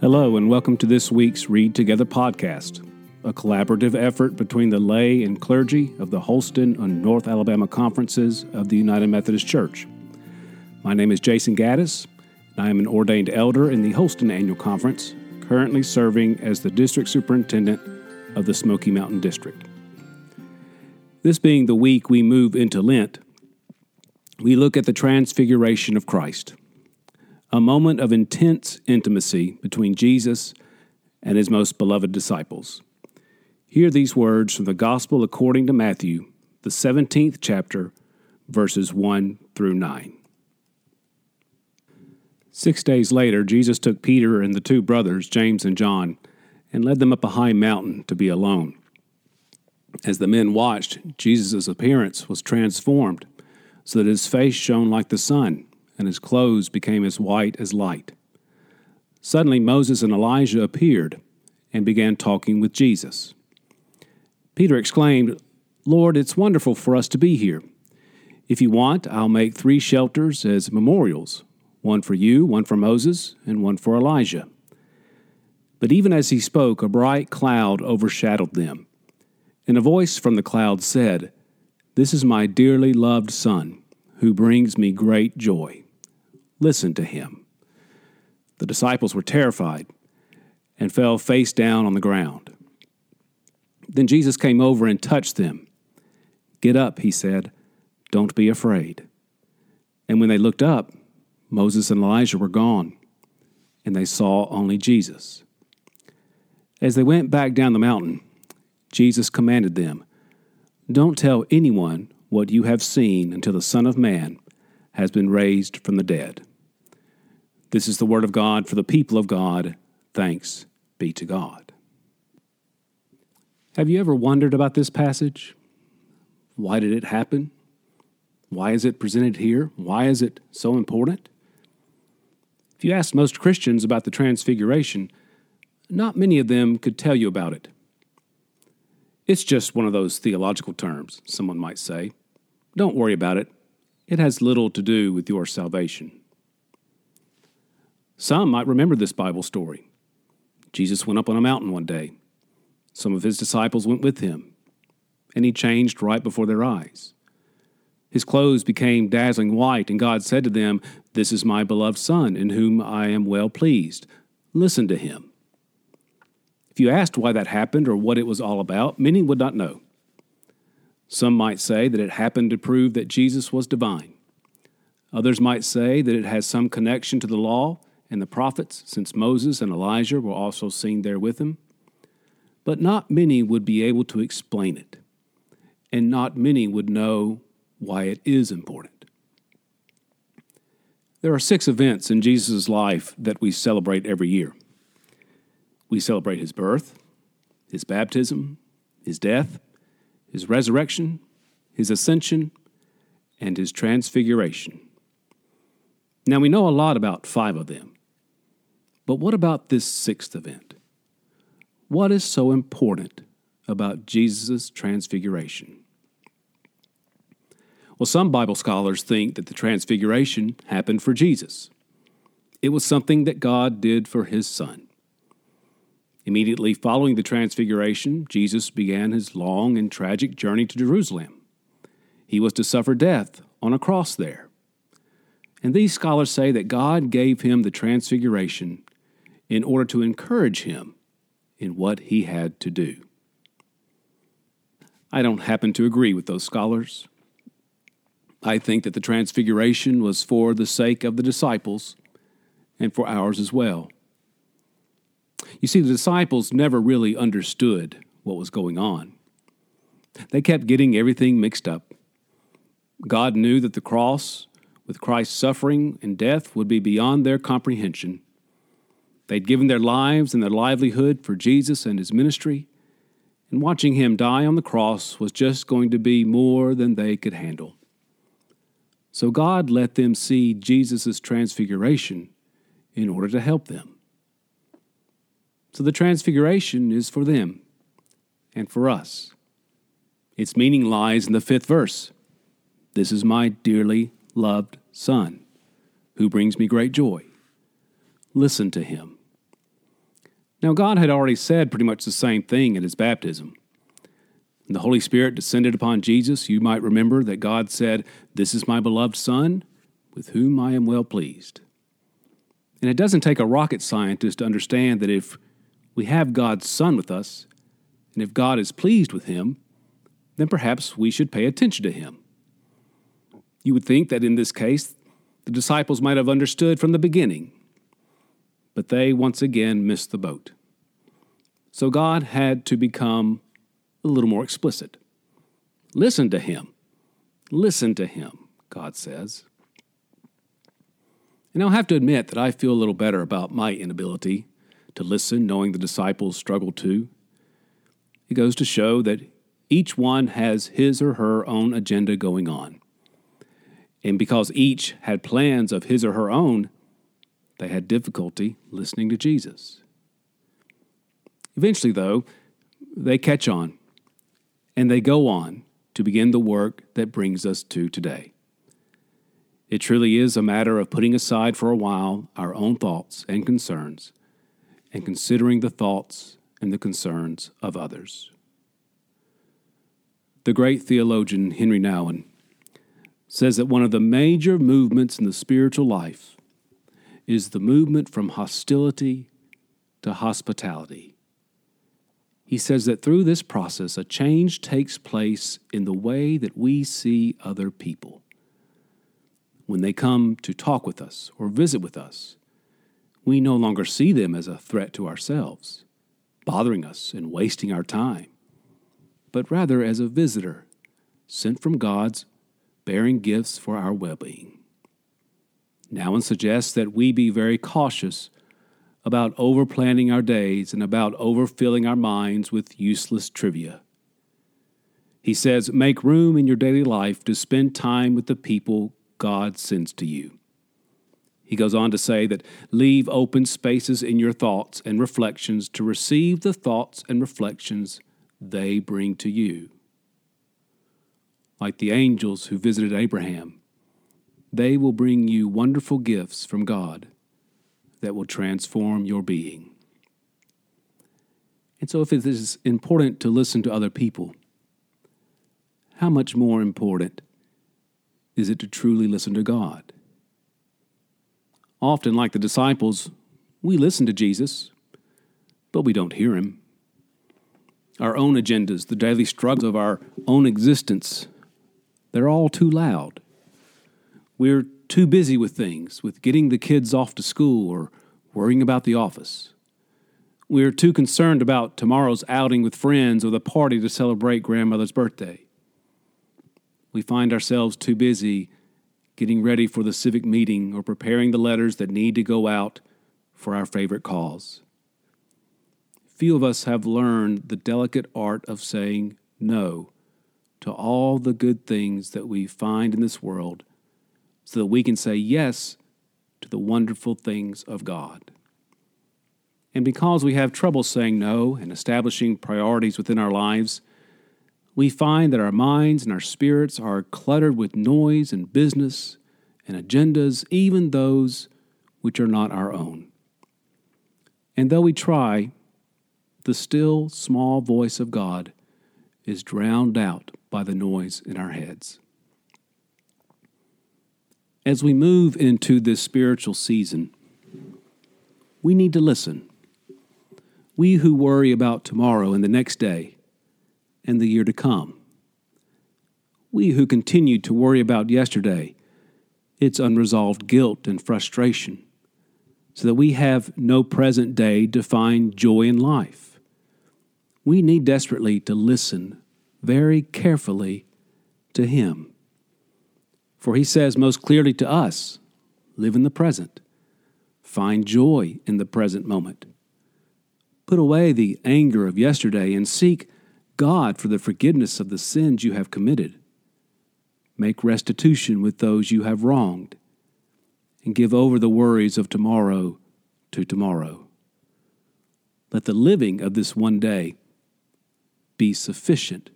Hello, and welcome to this week's Read Together podcast, a collaborative effort between the lay and clergy of the Holston and North Alabama conferences of the United Methodist Church. My name is Jason Gaddis, and I am an ordained elder in the Holston Annual Conference, currently serving as the district superintendent of the Smoky Mountain District. This being the week we move into Lent, we look at the transfiguration of Christ a moment of intense intimacy between Jesus and his most beloved disciples. Hear these words from the Gospel according to Matthew, the 17th chapter, verses 1 through 9. Six days later, Jesus took Peter and the two brothers, James and John, and led them up a high mountain to be alone. As the men watched, Jesus' appearance was transformed so that his face shone like the sun and his clothes became as white as light. Suddenly Moses and Elijah appeared and began talking with Jesus. Peter exclaimed, Lord, it's wonderful for us to be here. If you want, I'll make three shelters as memorials one for you, one for Moses, and one for Elijah. But even as he spoke, a bright cloud overshadowed them. And a voice from the cloud said, This is my dearly loved Son, who brings me great joy. Listen to him. The disciples were terrified and fell face down on the ground. Then Jesus came over and touched them. Get up, he said. Don't be afraid. And when they looked up, Moses and Elijah were gone, and they saw only Jesus. As they went back down the mountain, Jesus commanded them Don't tell anyone what you have seen until the Son of Man has been raised from the dead. This is the word of God for the people of God. Thanks be to God. Have you ever wondered about this passage? Why did it happen? Why is it presented here? Why is it so important? If you ask most Christians about the Transfiguration, not many of them could tell you about it. It's just one of those theological terms, someone might say. Don't worry about it. It has little to do with your salvation. Some might remember this Bible story. Jesus went up on a mountain one day. Some of his disciples went with him, and he changed right before their eyes. His clothes became dazzling white, and God said to them, This is my beloved Son, in whom I am well pleased. Listen to him. If you asked why that happened or what it was all about, many would not know. Some might say that it happened to prove that Jesus was divine. Others might say that it has some connection to the law and the prophets, since Moses and Elijah were also seen there with him. But not many would be able to explain it, and not many would know why it is important. There are six events in Jesus' life that we celebrate every year. We celebrate his birth, his baptism, his death, his resurrection, his ascension, and his transfiguration. Now we know a lot about five of them. But what about this sixth event? What is so important about Jesus' transfiguration? Well, some Bible scholars think that the transfiguration happened for Jesus. It was something that God did for his son. Immediately following the transfiguration, Jesus began his long and tragic journey to Jerusalem. He was to suffer death on a cross there. And these scholars say that God gave him the transfiguration in order to encourage him in what he had to do. I don't happen to agree with those scholars. I think that the transfiguration was for the sake of the disciples and for ours as well. You see, the disciples never really understood what was going on. They kept getting everything mixed up. God knew that the cross, with Christ's suffering and death, would be beyond their comprehension. They'd given their lives and their livelihood for Jesus and his ministry, and watching him die on the cross was just going to be more than they could handle. So God let them see Jesus' transfiguration in order to help them. So the transfiguration is for them and for us. Its meaning lies in the fifth verse This is my dearly loved Son, who brings me great joy. Listen to him. Now, God had already said pretty much the same thing at his baptism. When the Holy Spirit descended upon Jesus, you might remember that God said, This is my beloved Son, with whom I am well pleased. And it doesn't take a rocket scientist to understand that if we have God's Son with us, and if God is pleased with him, then perhaps we should pay attention to him. You would think that in this case, the disciples might have understood from the beginning, but they once again missed the boat. So God had to become a little more explicit. Listen to him. Listen to him, God says. And I'll have to admit that I feel a little better about my inability to listen, knowing the disciples struggled too. It goes to show that each one has his or her own agenda going on. And because each had plans of his or her own, they had difficulty listening to Jesus. Eventually, though, they catch on and they go on to begin the work that brings us to today. It truly is a matter of putting aside for a while our own thoughts and concerns and considering the thoughts and the concerns of others. The great theologian Henri Nouwen says that one of the major movements in the spiritual life is the movement from hostility to hospitality. He says that through this process, a change takes place in the way that we see other people. When they come to talk with us or visit with us, we no longer see them as a threat to ourselves, bothering us and wasting our time, but rather as a visitor sent from God's bearing gifts for our well being. Nouwen suggests that we be very cautious about overplanning our days and about overfilling our minds with useless trivia. He says, Make room in your daily life to spend time with the people God sends to you. He goes on to say that leave open spaces in your thoughts and reflections to receive the thoughts and reflections they bring to you like the angels who visited Abraham. They will bring you wonderful gifts from God that will transform your being. And so, if it is important to listen to other people, how much more important is it to truly listen to God? Often, like the disciples, we listen to Jesus, but we don't hear him. Our own agendas, the daily struggles of our own existence, they're all too loud. We're too busy with things, with getting the kids off to school or worrying about the office. We're too concerned about tomorrow's outing with friends or the party to celebrate grandmother's birthday. We find ourselves too busy getting ready for the civic meeting or preparing the letters that need to go out for our favorite cause. Few of us have learned the delicate art of saying no to all the good things that we find in this world so that we can say yes to the wonderful things of God. And because we have trouble saying no and establishing priorities within our lives, we find that our minds and our spirits are cluttered with noise and business and agendas, even those which are not our own. And though we try, the still small voice of God is drowned out by the noise in our heads. As we move into this spiritual season, we need to listen. We who worry about tomorrow and the next day and the year to come. We who continue to worry about yesterday, its unresolved guilt and frustration, so that we have no present day to find joy in life. We need desperately to listen very carefully to Him. For He says most clearly to us live in the present, find joy in the present moment. Put away the anger of yesterday and seek God for the forgiveness of the sins you have committed. Make restitution with those you have wronged, and give over the worries of tomorrow to tomorrow. Let the living of this one day be sufficient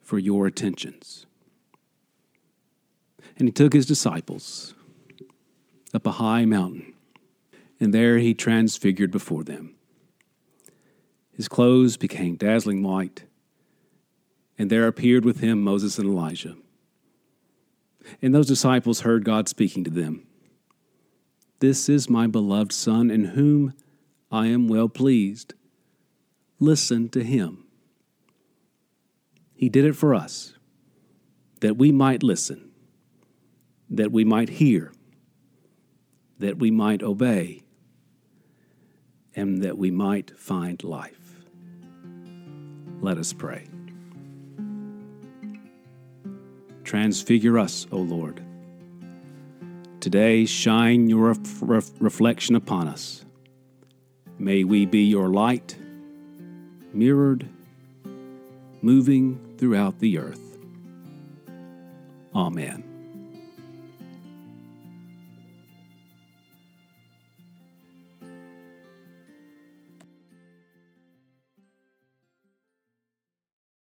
for your attentions. And he took his disciples up a high mountain, and there he transfigured before them. His clothes became dazzling white, and there appeared with him Moses and Elijah. And those disciples heard God speaking to them This is my beloved Son, in whom I am well pleased. Listen to him. He did it for us, that we might listen, that we might hear, that we might obey, and that we might find life. Let us pray. Transfigure us, O Lord. Today, shine your ref- reflection upon us. May we be your light, mirrored, moving throughout the earth. Amen.